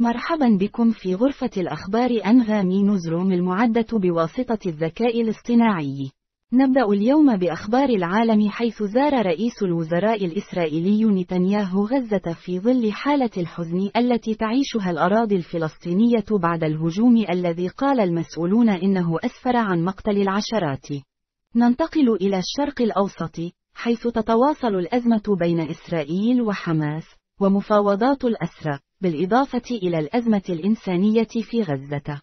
مرحبا بكم في غرفة الأخبار أنغامي نزروم المعدة بواسطة الذكاء الاصطناعي. نبدأ اليوم بأخبار العالم حيث زار رئيس الوزراء الإسرائيلي نتنياهو غزة في ظل حالة الحزن التي تعيشها الأراضي الفلسطينية بعد الهجوم الذي قال المسؤولون إنه أسفر عن مقتل العشرات. ننتقل إلى الشرق الأوسط، حيث تتواصل الأزمة بين إسرائيل وحماس، ومفاوضات الأسرى، بالإضافة إلى الأزمة الإنسانية في غزة.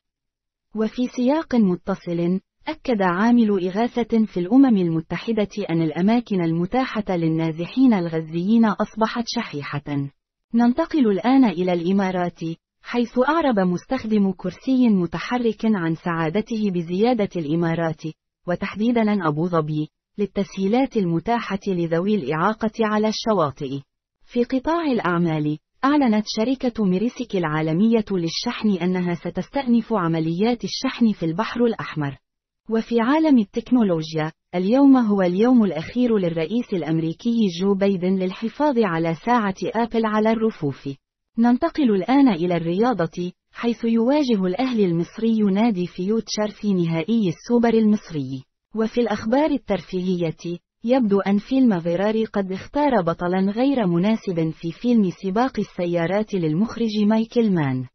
وفي سياق متصل، أكد عامل إغاثة في الأمم المتحدة أن الأماكن المتاحة للنازحين الغزيين أصبحت شحيحة. ننتقل الآن إلى الإمارات، حيث أعرب مستخدم كرسي متحرك عن سعادته بزيادة الإمارات، وتحديداً أبو ظبي، للتسهيلات المتاحة لذوي الإعاقة على الشواطئ. في قطاع الأعمال، أعلنت شركة ميرسك العالمية للشحن أنها ستستأنف عمليات الشحن في البحر الأحمر. وفي عالم التكنولوجيا، اليوم هو اليوم الأخير للرئيس الأمريكي جو بايدن للحفاظ على ساعة آبل على الرفوف. ننتقل الآن إلى الرياضة، حيث يواجه الأهلي المصري نادي فيوتشر في نهائي السوبر المصري. وفي الأخبار الترفيهية، يبدو أن فيلم فيراري قد اختار بطلا غير مناسب في فيلم سباق السيارات للمخرج مايكل مان.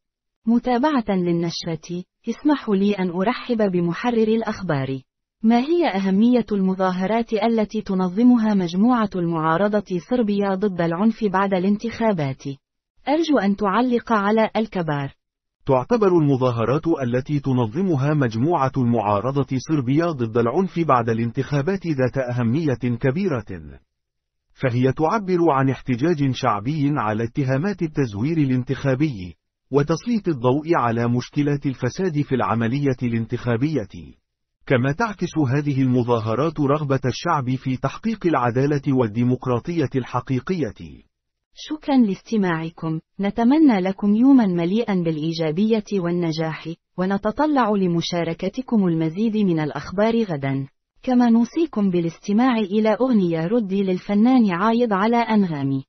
متابعة للنشرة، اسمحوا لي أن أرحب بمحرر الأخبار. ما هي أهمية المظاهرات التي تنظمها مجموعة المعارضة صربيا ضد العنف بعد الانتخابات؟ أرجو أن تعلق على الكبار. تعتبر المظاهرات التي تنظمها مجموعة المعارضة صربيا ضد العنف بعد الانتخابات ذات أهمية كبيرة. فهي تعبر عن احتجاج شعبي على اتهامات التزوير الانتخابي، وتسليط الضوء على مشكلات الفساد في العملية الانتخابية. كما تعكس هذه المظاهرات رغبة الشعب في تحقيق العدالة والديمقراطية الحقيقية. شكرا لاستماعكم، نتمنى لكم يوما مليئا بالإيجابية والنجاح، ونتطلع لمشاركتكم المزيد من الأخبار غدا. كما نوصيكم بالاستماع إلى أغنية ردي للفنان عايض على أنغامي.